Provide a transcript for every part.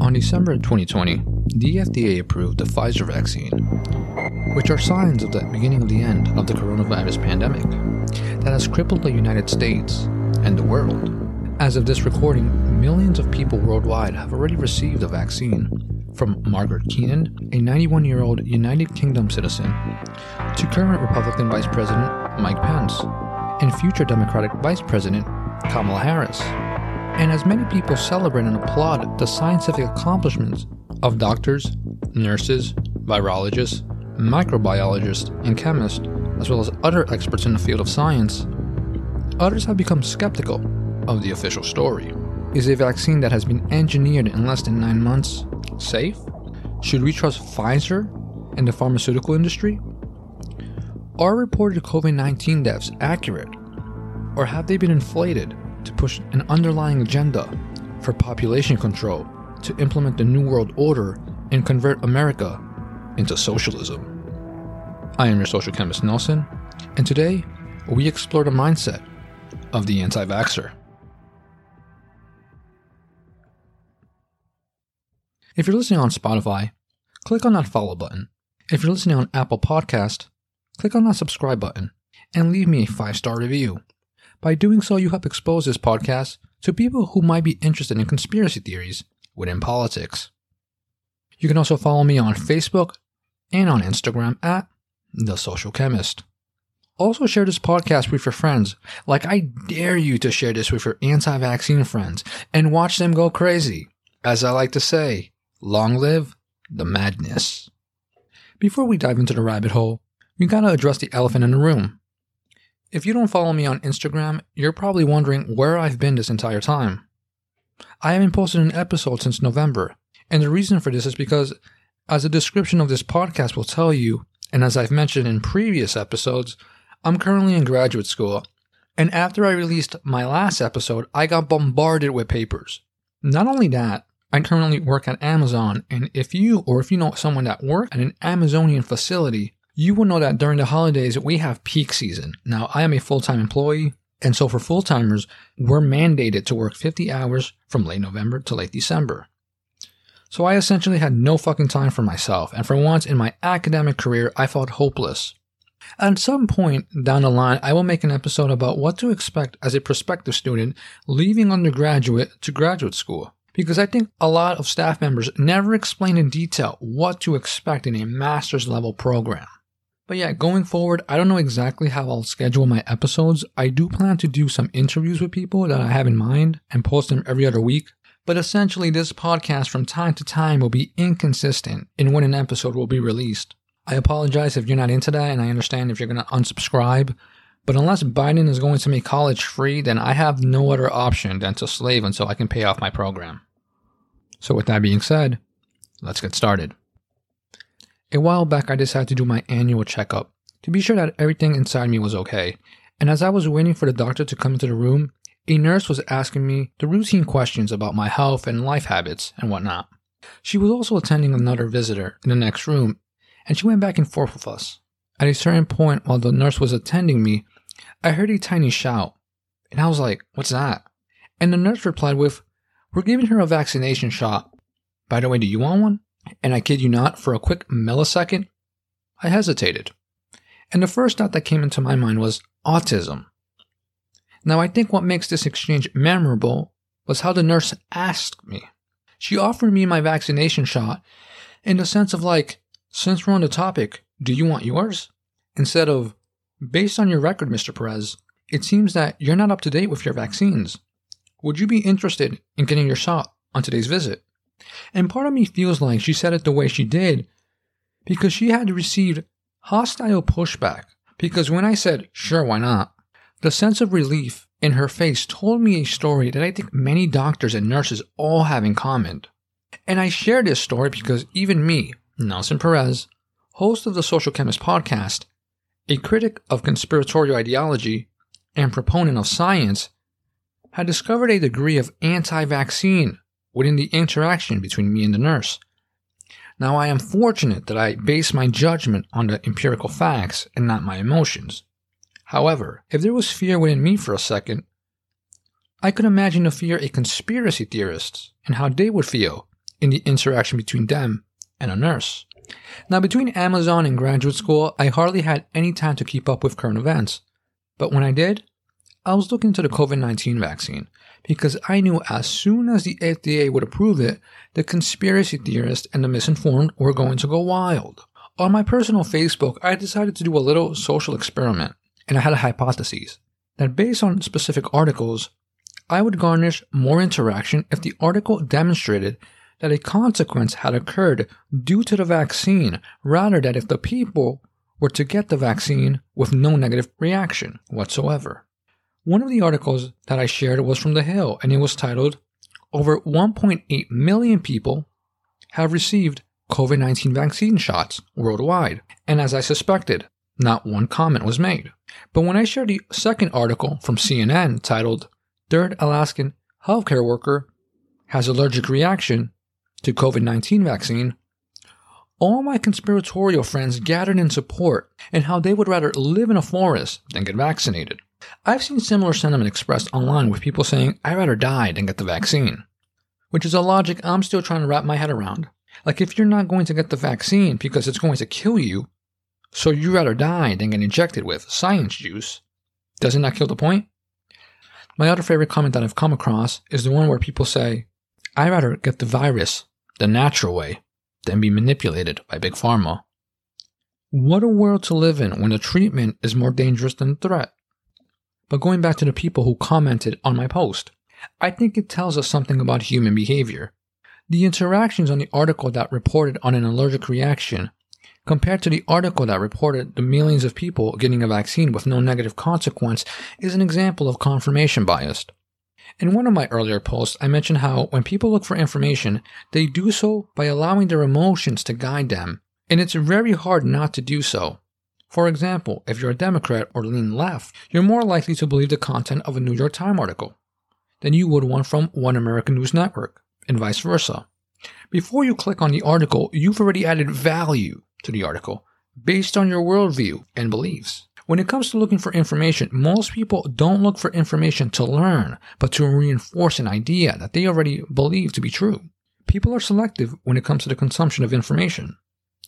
On December 2020, the FDA approved the Pfizer vaccine, which are signs of the beginning of the end of the coronavirus pandemic that has crippled the United States and the world. As of this recording, millions of people worldwide have already received the vaccine, from Margaret Keenan, a 91 year old United Kingdom citizen, to current Republican Vice President Mike Pence and future Democratic Vice President Kamala Harris. And as many people celebrate and applaud the scientific accomplishments of doctors, nurses, virologists, microbiologists, and chemists, as well as other experts in the field of science, others have become skeptical of the official story. Is a vaccine that has been engineered in less than nine months safe? Should we trust Pfizer and the pharmaceutical industry? Are reported COVID 19 deaths accurate? Or have they been inflated to push an underlying agenda for population control to implement the New World Order and convert America into socialism? I am your social chemist Nelson, and today we explore the mindset of the anti vaxxer. If you're listening on Spotify, click on that follow button. If you're listening on Apple Podcast, click on that subscribe button and leave me a five star review. By doing so, you help expose this podcast to people who might be interested in conspiracy theories within politics. You can also follow me on Facebook and on Instagram at The Social Chemist. Also, share this podcast with your friends. Like, I dare you to share this with your anti vaccine friends and watch them go crazy. As I like to say, Long live the madness. Before we dive into the rabbit hole, we gotta address the elephant in the room. If you don't follow me on Instagram, you're probably wondering where I've been this entire time. I haven't posted an episode since November, and the reason for this is because, as the description of this podcast will tell you, and as I've mentioned in previous episodes, I'm currently in graduate school, and after I released my last episode, I got bombarded with papers. Not only that, I currently work at Amazon, and if you or if you know someone that works at an Amazonian facility, you will know that during the holidays we have peak season. Now, I am a full time employee, and so for full timers, we're mandated to work 50 hours from late November to late December. So I essentially had no fucking time for myself, and for once in my academic career, I felt hopeless. At some point down the line, I will make an episode about what to expect as a prospective student leaving undergraduate to graduate school because I think a lot of staff members never explain in detail what to expect in a master's level program. But yeah, going forward, I don't know exactly how I'll schedule my episodes. I do plan to do some interviews with people that I have in mind and post them every other week. But essentially, this podcast from time to time will be inconsistent in when an episode will be released. I apologize if you're not into that, and I understand if you're going to unsubscribe. But unless Biden is going to make college free, then I have no other option than to slave until I can pay off my program. So, with that being said, let's get started. A while back, I decided to do my annual checkup to be sure that everything inside me was okay. And as I was waiting for the doctor to come into the room, a nurse was asking me the routine questions about my health and life habits and whatnot. She was also attending another visitor in the next room, and she went back and forth with us. At a certain point, while the nurse was attending me, I heard a tiny shout, and I was like, What's that? And the nurse replied with, We're giving her a vaccination shot. By the way, do you want one? And I kid you not, for a quick millisecond, I hesitated. And the first thought that came into my mind was autism. Now, I think what makes this exchange memorable was how the nurse asked me. She offered me my vaccination shot in the sense of like, since we're on the topic, do you want yours? Instead of, Based on your record, Mr. Perez, it seems that you're not up to date with your vaccines. Would you be interested in getting your shot on today's visit? And part of me feels like she said it the way she did because she had received hostile pushback. Because when I said, sure, why not? The sense of relief in her face told me a story that I think many doctors and nurses all have in common. And I share this story because even me, Nelson Perez, host of the Social Chemist podcast, a critic of conspiratorial ideology and proponent of science, had discovered a degree of anti vaccine within the interaction between me and the nurse. Now, I am fortunate that I base my judgment on the empirical facts and not my emotions. However, if there was fear within me for a second, I could imagine the fear a conspiracy theorists and how they would feel in the interaction between them and a nurse. Now, between Amazon and graduate school, I hardly had any time to keep up with current events. But when I did, I was looking into the COVID 19 vaccine because I knew as soon as the FDA would approve it, the conspiracy theorists and the misinformed were going to go wild. On my personal Facebook, I decided to do a little social experiment, and I had a hypothesis that based on specific articles, I would garnish more interaction if the article demonstrated that a consequence had occurred due to the vaccine rather than if the people were to get the vaccine with no negative reaction whatsoever. One of the articles that I shared was from The Hill and it was titled Over 1.8 million people have received COVID 19 vaccine shots worldwide. And as I suspected, not one comment was made. But when I shared the second article from CNN titled Third Alaskan Healthcare Worker Has Allergic Reaction to COVID 19 vaccine, all my conspiratorial friends gathered in support and how they would rather live in a forest than get vaccinated. I've seen similar sentiment expressed online with people saying, I'd rather die than get the vaccine, which is a logic I'm still trying to wrap my head around. Like, if you're not going to get the vaccine because it's going to kill you, so you'd rather die than get injected with science juice, doesn't that kill the point? My other favorite comment that I've come across is the one where people say, I'd rather get the virus the natural way, than be manipulated by Big Pharma. What a world to live in when the treatment is more dangerous than the threat. But going back to the people who commented on my post, I think it tells us something about human behavior. The interactions on the article that reported on an allergic reaction compared to the article that reported the millions of people getting a vaccine with no negative consequence is an example of confirmation bias. In one of my earlier posts, I mentioned how when people look for information, they do so by allowing their emotions to guide them, and it's very hard not to do so. For example, if you're a Democrat or lean left, you're more likely to believe the content of a New York Times article than you would one from One American News Network, and vice versa. Before you click on the article, you've already added value to the article based on your worldview and beliefs. When it comes to looking for information, most people don't look for information to learn, but to reinforce an idea that they already believe to be true. People are selective when it comes to the consumption of information.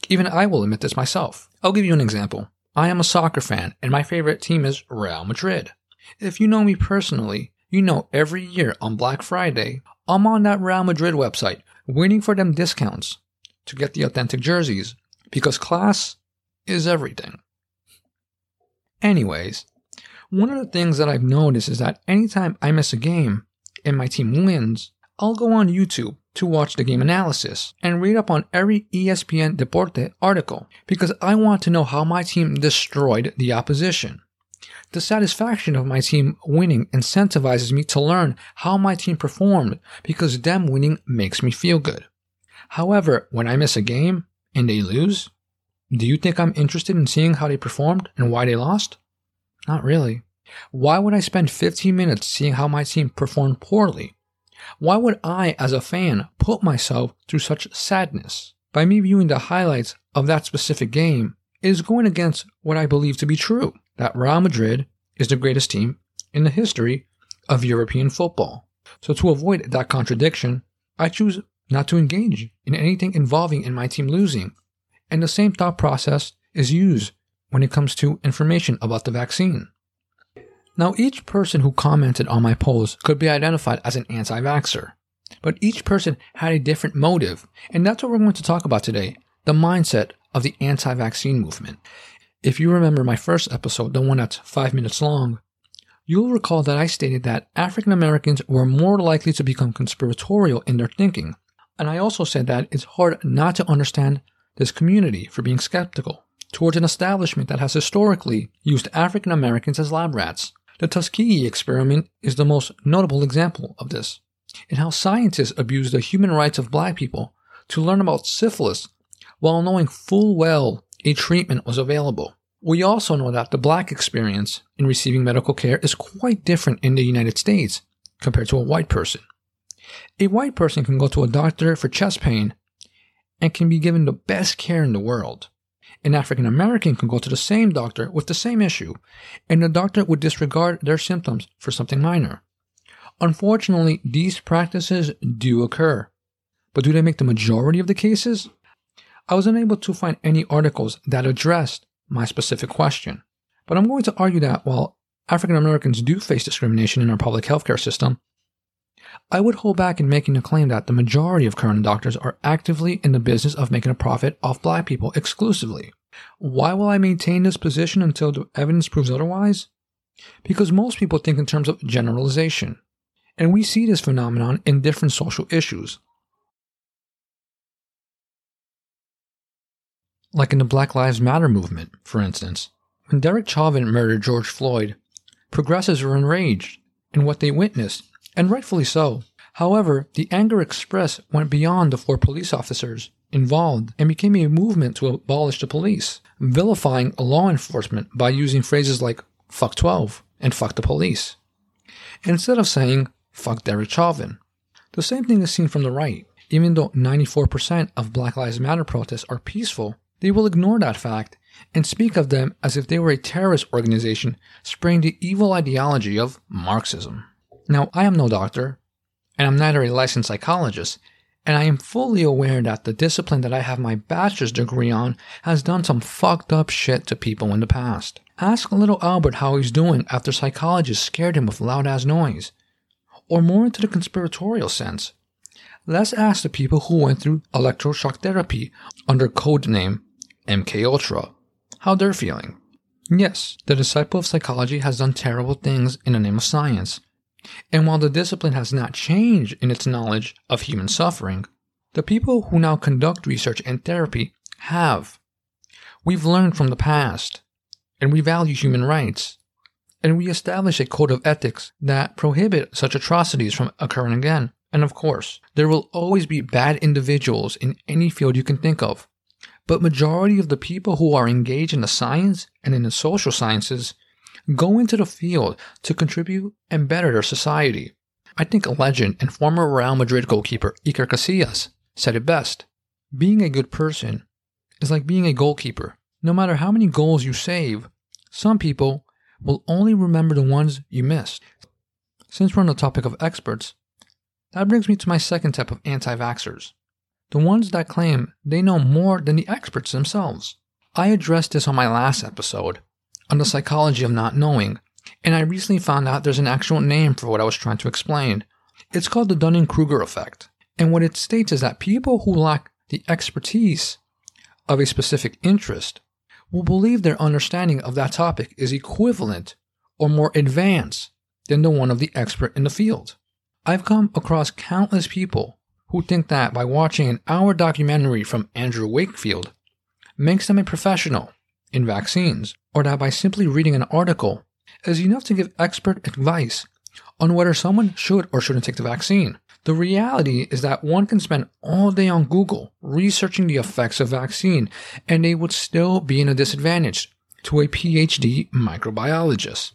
Even I will admit this myself. I'll give you an example. I am a soccer fan, and my favorite team is Real Madrid. If you know me personally, you know every year on Black Friday, I'm on that Real Madrid website waiting for them discounts to get the authentic jerseys because class is everything. Anyways, one of the things that I've noticed is that anytime I miss a game and my team wins, I'll go on YouTube to watch the game analysis and read up on every ESPN Deporte article because I want to know how my team destroyed the opposition. The satisfaction of my team winning incentivizes me to learn how my team performed because them winning makes me feel good. However, when I miss a game and they lose, do you think I'm interested in seeing how they performed and why they lost? Not really. Why would I spend 15 minutes seeing how my team performed poorly? Why would I, as a fan, put myself through such sadness? By me viewing the highlights of that specific game is going against what I believe to be true that Real Madrid is the greatest team in the history of European football. So, to avoid that contradiction, I choose not to engage in anything involving in my team losing and the same thought process is used when it comes to information about the vaccine. Now, each person who commented on my post could be identified as an anti vaxxer, but each person had a different motive, and that's what we're going to talk about today the mindset of the anti vaccine movement. If you remember my first episode, the one that's five minutes long, you'll recall that I stated that African Americans were more likely to become conspiratorial in their thinking. And I also said that it's hard not to understand this community for being skeptical towards an establishment that has historically used African Americans as lab rats. The Tuskegee experiment is the most notable example of this, and how scientists abused the human rights of black people to learn about syphilis while knowing full well a treatment was available. We also know that the black experience in receiving medical care is quite different in the United States compared to a white person. A white person can go to a doctor for chest pain and can be given the best care in the world. An African American can go to the same doctor with the same issue, and the doctor would disregard their symptoms for something minor. Unfortunately, these practices do occur. But do they make the majority of the cases? I was unable to find any articles that addressed my specific question. But I'm going to argue that while African Americans do face discrimination in our public healthcare system, I would hold back in making the claim that the majority of current doctors are actively in the business of making a profit off black people exclusively. Why will I maintain this position until the evidence proves otherwise? Because most people think in terms of generalization, and we see this phenomenon in different social issues. Like in the Black Lives Matter movement, for instance. When Derek Chauvin murdered George Floyd, progressives were enraged in what they witnessed, and rightfully so. However, the anger expressed went beyond the four police officers involved and became a movement to abolish the police, vilifying law enforcement by using phrases like fuck 12 and fuck the police, instead of saying fuck Derek Chauvin. The same thing is seen from the right. Even though 94% of Black Lives Matter protests are peaceful, they will ignore that fact and speak of them as if they were a terrorist organization spreading the evil ideology of Marxism. Now, I am no doctor, and I'm neither a licensed psychologist, and I am fully aware that the discipline that I have my bachelor's degree on has done some fucked up shit to people in the past. Ask little Albert how he's doing after psychologists scared him with loud ass noise. Or more into the conspiratorial sense. Let's ask the people who went through electroshock therapy under code name MK Ultra how they're feeling. Yes, the disciple of psychology has done terrible things in the name of science. And while the discipline has not changed in its knowledge of human suffering, the people who now conduct research and therapy have. We've learned from the past, and we value human rights, and we establish a code of ethics that prohibit such atrocities from occurring again. And of course, there will always be bad individuals in any field you can think of. But majority of the people who are engaged in the science and in the social sciences go into the field to contribute and better their society. I think legend and former Real Madrid goalkeeper Iker Casillas said it best. Being a good person is like being a goalkeeper. No matter how many goals you save, some people will only remember the ones you missed. Since we're on the topic of experts, that brings me to my second type of anti vaxxers the ones that claim they know more than the experts themselves. I addressed this on my last episode on the psychology of not knowing, and I recently found out there's an actual name for what I was trying to explain. It's called the Dunning Kruger effect, and what it states is that people who lack the expertise of a specific interest will believe their understanding of that topic is equivalent or more advanced than the one of the expert in the field. I've come across countless people who think that by watching an hour documentary from Andrew Wakefield makes them a professional in vaccines, or that by simply reading an article is enough to give expert advice on whether someone should or shouldn't take the vaccine. The reality is that one can spend all day on Google researching the effects of vaccine and they would still be in a disadvantage to a PhD microbiologist.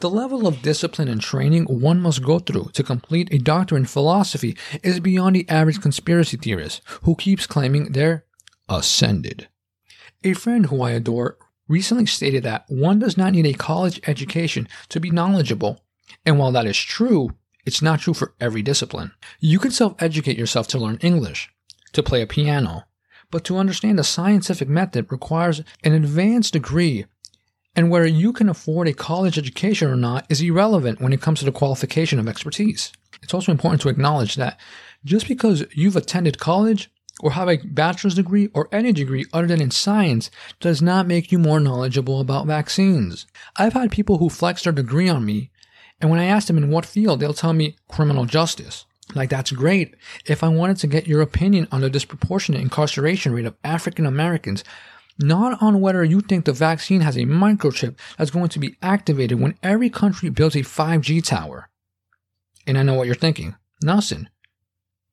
The level of discipline and training one must go through to complete a doctorate in philosophy is beyond the average conspiracy theorist who keeps claiming they're ascended. A friend who I adore recently stated that one does not need a college education to be knowledgeable, and while that is true, it's not true for every discipline. You can self educate yourself to learn English, to play a piano, but to understand the scientific method requires an advanced degree and whether you can afford a college education or not is irrelevant when it comes to the qualification of expertise. It's also important to acknowledge that just because you've attended college or have a bachelor's degree or any degree other than in science does not make you more knowledgeable about vaccines. I've had people who flex their degree on me, and when I ask them in what field, they'll tell me criminal justice. Like, that's great. If I wanted to get your opinion on the disproportionate incarceration rate of African Americans, not on whether you think the vaccine has a microchip that's going to be activated when every country builds a 5G tower. And I know what you're thinking. Nelson,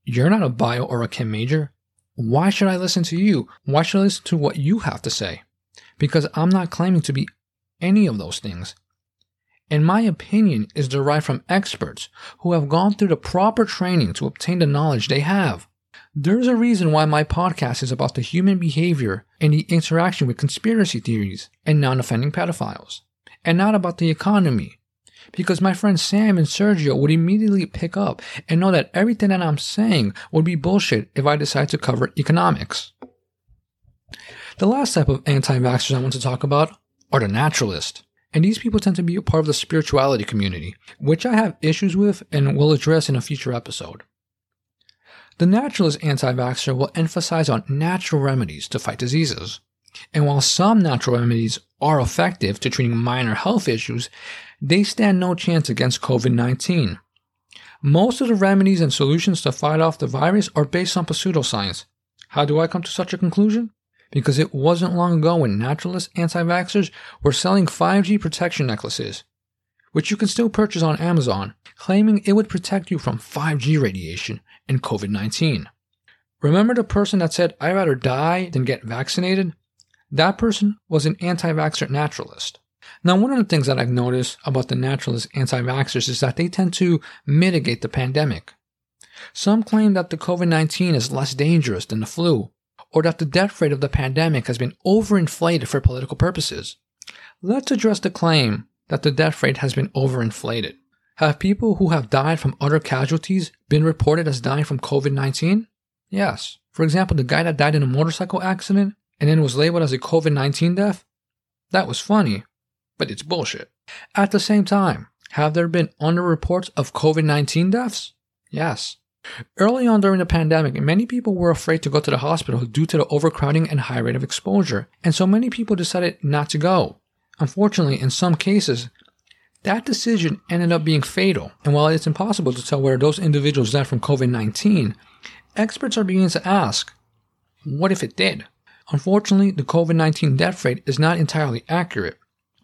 you're not a bio or a chem major. Why should I listen to you? Why should I listen to what you have to say? Because I'm not claiming to be any of those things. And my opinion is derived from experts who have gone through the proper training to obtain the knowledge they have. There's a reason why my podcast is about the human behavior and the interaction with conspiracy theories and non offending pedophiles, and not about the economy, because my friends Sam and Sergio would immediately pick up and know that everything that I'm saying would be bullshit if I decide to cover economics. The last type of anti-vaxxers I want to talk about are the naturalists. And these people tend to be a part of the spirituality community, which I have issues with and will address in a future episode. The naturalist anti-vaxxer will emphasize on natural remedies to fight diseases. And while some natural remedies are effective to treating minor health issues, they stand no chance against COVID-19. Most of the remedies and solutions to fight off the virus are based on pseudoscience. How do I come to such a conclusion? Because it wasn't long ago when naturalist anti-vaxxers were selling 5G protection necklaces, which you can still purchase on Amazon, claiming it would protect you from 5G radiation and COVID-19. Remember the person that said, I'd rather die than get vaccinated? That person was an anti-vaxxer naturalist. Now, one of the things that I've noticed about the naturalist anti-vaxxers is that they tend to mitigate the pandemic. Some claim that the COVID-19 is less dangerous than the flu, or that the death rate of the pandemic has been overinflated for political purposes. Let's address the claim that the death rate has been overinflated. Have people who have died from other casualties been reported as dying from COVID 19? Yes. For example, the guy that died in a motorcycle accident and then was labeled as a COVID 19 death? That was funny, but it's bullshit. At the same time, have there been underreports of COVID 19 deaths? Yes. Early on during the pandemic, many people were afraid to go to the hospital due to the overcrowding and high rate of exposure, and so many people decided not to go. Unfortunately, in some cases, that decision ended up being fatal, and while it's impossible to tell whether those individuals died from COVID 19, experts are beginning to ask what if it did? Unfortunately, the COVID 19 death rate is not entirely accurate,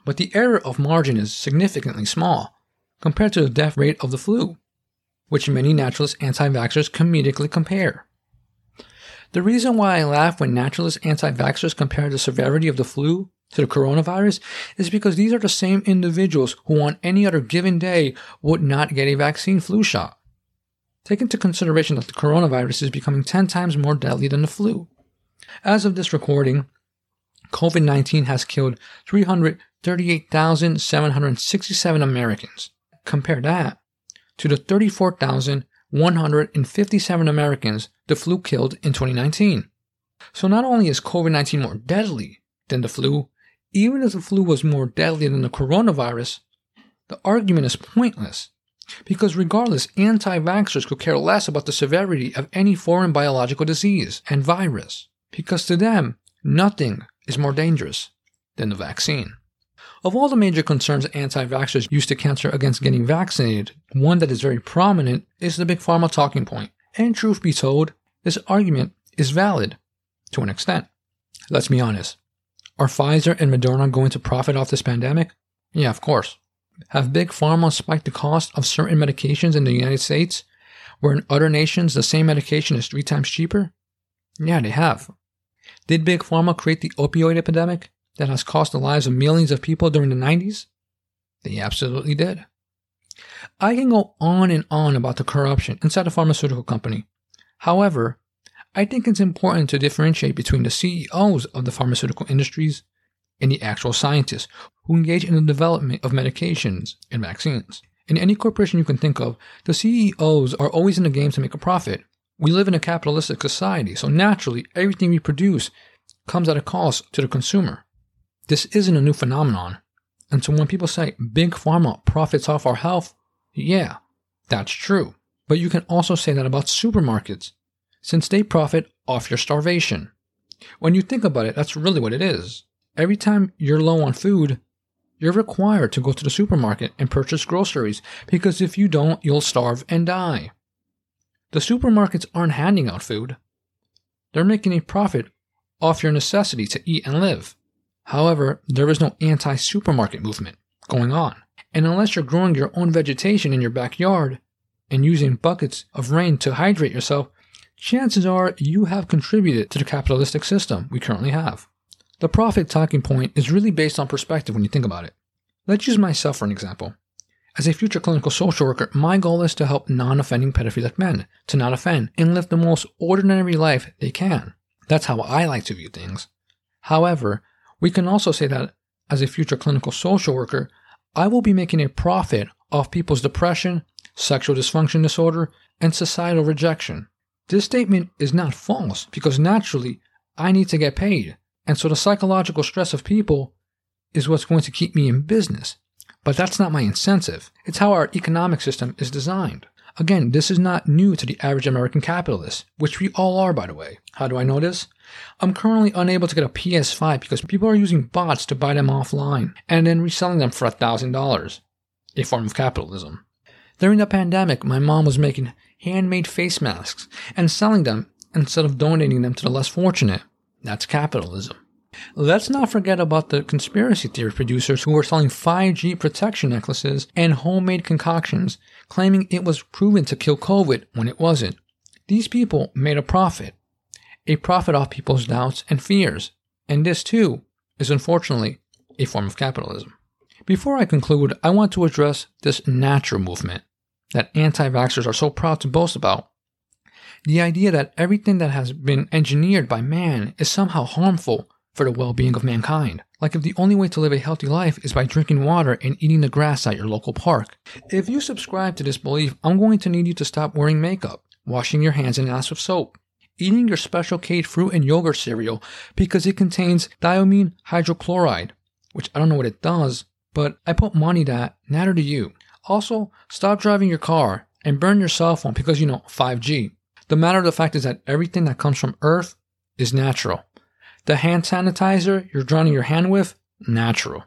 but the error of margin is significantly small compared to the death rate of the flu which many naturalist anti vaxxers comedically compare. The reason why I laugh when naturalist anti vaxxers compare the severity of the flu to the coronavirus is because these are the same individuals who on any other given day would not get a vaccine flu shot. Take into consideration that the coronavirus is becoming 10 times more deadly than the flu. As of this recording, COVID 19 has killed 338,767 Americans. Compare that to the 34,157 Americans the flu killed in 2019. So not only is COVID 19 more deadly than the flu, even if the flu was more deadly than the coronavirus, the argument is pointless. Because regardless, anti vaxxers could care less about the severity of any foreign biological disease and virus. Because to them, nothing is more dangerous than the vaccine. Of all the major concerns anti vaxxers use to counter against getting vaccinated, one that is very prominent is the big pharma talking point. And truth be told, this argument is valid to an extent. Let's be honest. Are Pfizer and Moderna going to profit off this pandemic? Yeah, of course. Have big pharma spiked the cost of certain medications in the United States, where in other nations the same medication is three times cheaper? Yeah, they have. Did big pharma create the opioid epidemic? that has cost the lives of millions of people during the 90s? They absolutely did. I can go on and on about the corruption inside the pharmaceutical company. However, I think it's important to differentiate between the CEOs of the pharmaceutical industries and the actual scientists who engage in the development of medications and vaccines. In any corporation you can think of, the CEOs are always in the game to make a profit. We live in a capitalistic society, so naturally everything we produce comes at a cost to the consumer. This isn't a new phenomenon. And so when people say big pharma profits off our health, yeah, that's true. But you can also say that about supermarkets, since they profit off your starvation. When you think about it, that's really what it is. Every time you're low on food, you're required to go to the supermarket and purchase groceries because if you don't, you'll starve and die. The supermarkets aren't handing out food. They're making a profit off your necessity to eat and live. However, there is no anti supermarket movement going on. And unless you're growing your own vegetation in your backyard and using buckets of rain to hydrate yourself, chances are you have contributed to the capitalistic system we currently have. The profit talking point is really based on perspective when you think about it. Let's use myself for an example. As a future clinical social worker, my goal is to help non offending pedophilic men to not offend and live the most ordinary life they can. That's how I like to view things. However, we can also say that as a future clinical social worker, I will be making a profit off people's depression, sexual dysfunction disorder, and societal rejection. This statement is not false because naturally I need to get paid. And so the psychological stress of people is what's going to keep me in business. But that's not my incentive. It's how our economic system is designed. Again, this is not new to the average American capitalist, which we all are, by the way. How do I know this? I'm currently unable to get a PS5 because people are using bots to buy them offline and then reselling them for $1,000, a form of capitalism. During the pandemic, my mom was making handmade face masks and selling them instead of donating them to the less fortunate. That's capitalism. Let's not forget about the conspiracy theory producers who were selling 5G protection necklaces and homemade concoctions, claiming it was proven to kill COVID when it wasn't. These people made a profit, a profit off people's doubts and fears, and this too is unfortunately a form of capitalism. Before I conclude, I want to address this natural movement that anti vaxxers are so proud to boast about. The idea that everything that has been engineered by man is somehow harmful for the well being of mankind. Like if the only way to live a healthy life is by drinking water and eating the grass at your local park. If you subscribe to this belief, I'm going to need you to stop wearing makeup, washing your hands and ass with soap, eating your special K fruit and yogurt cereal because it contains thiamine hydrochloride, which I don't know what it does, but I put money that neither to you. Also, stop driving your car and burn your cell phone because you know 5G. The matter of the fact is that everything that comes from Earth is natural. The hand sanitizer you're drowning your hand with, natural.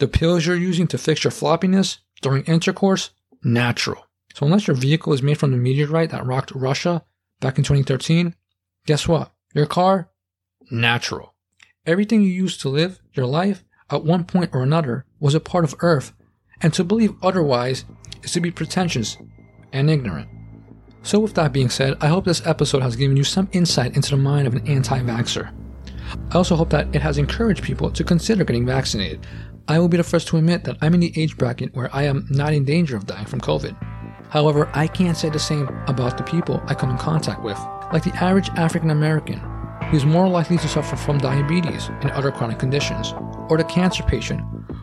The pills you're using to fix your floppiness during intercourse, natural. So unless your vehicle is made from the meteorite that rocked Russia back in 2013, guess what? Your car, natural. Everything you use to live your life at one point or another was a part of Earth, and to believe otherwise is to be pretentious and ignorant. So, with that being said, I hope this episode has given you some insight into the mind of an anti vaxxer. I also hope that it has encouraged people to consider getting vaccinated. I will be the first to admit that I'm in the age bracket where I am not in danger of dying from COVID. However, I can't say the same about the people I come in contact with, like the average African American, who is more likely to suffer from diabetes and other chronic conditions, or the cancer patient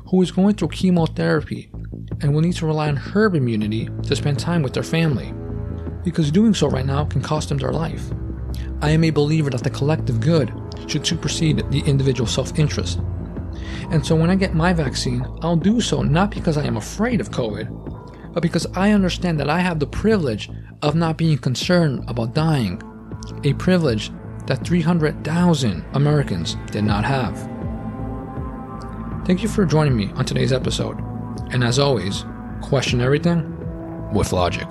who is going through chemotherapy and will need to rely on herd immunity to spend time with their family, because doing so right now can cost them their life. I am a believer that the collective good should supersede the individual self interest. And so when I get my vaccine, I'll do so not because I am afraid of COVID, but because I understand that I have the privilege of not being concerned about dying, a privilege that 300,000 Americans did not have. Thank you for joining me on today's episode, and as always, question everything with logic.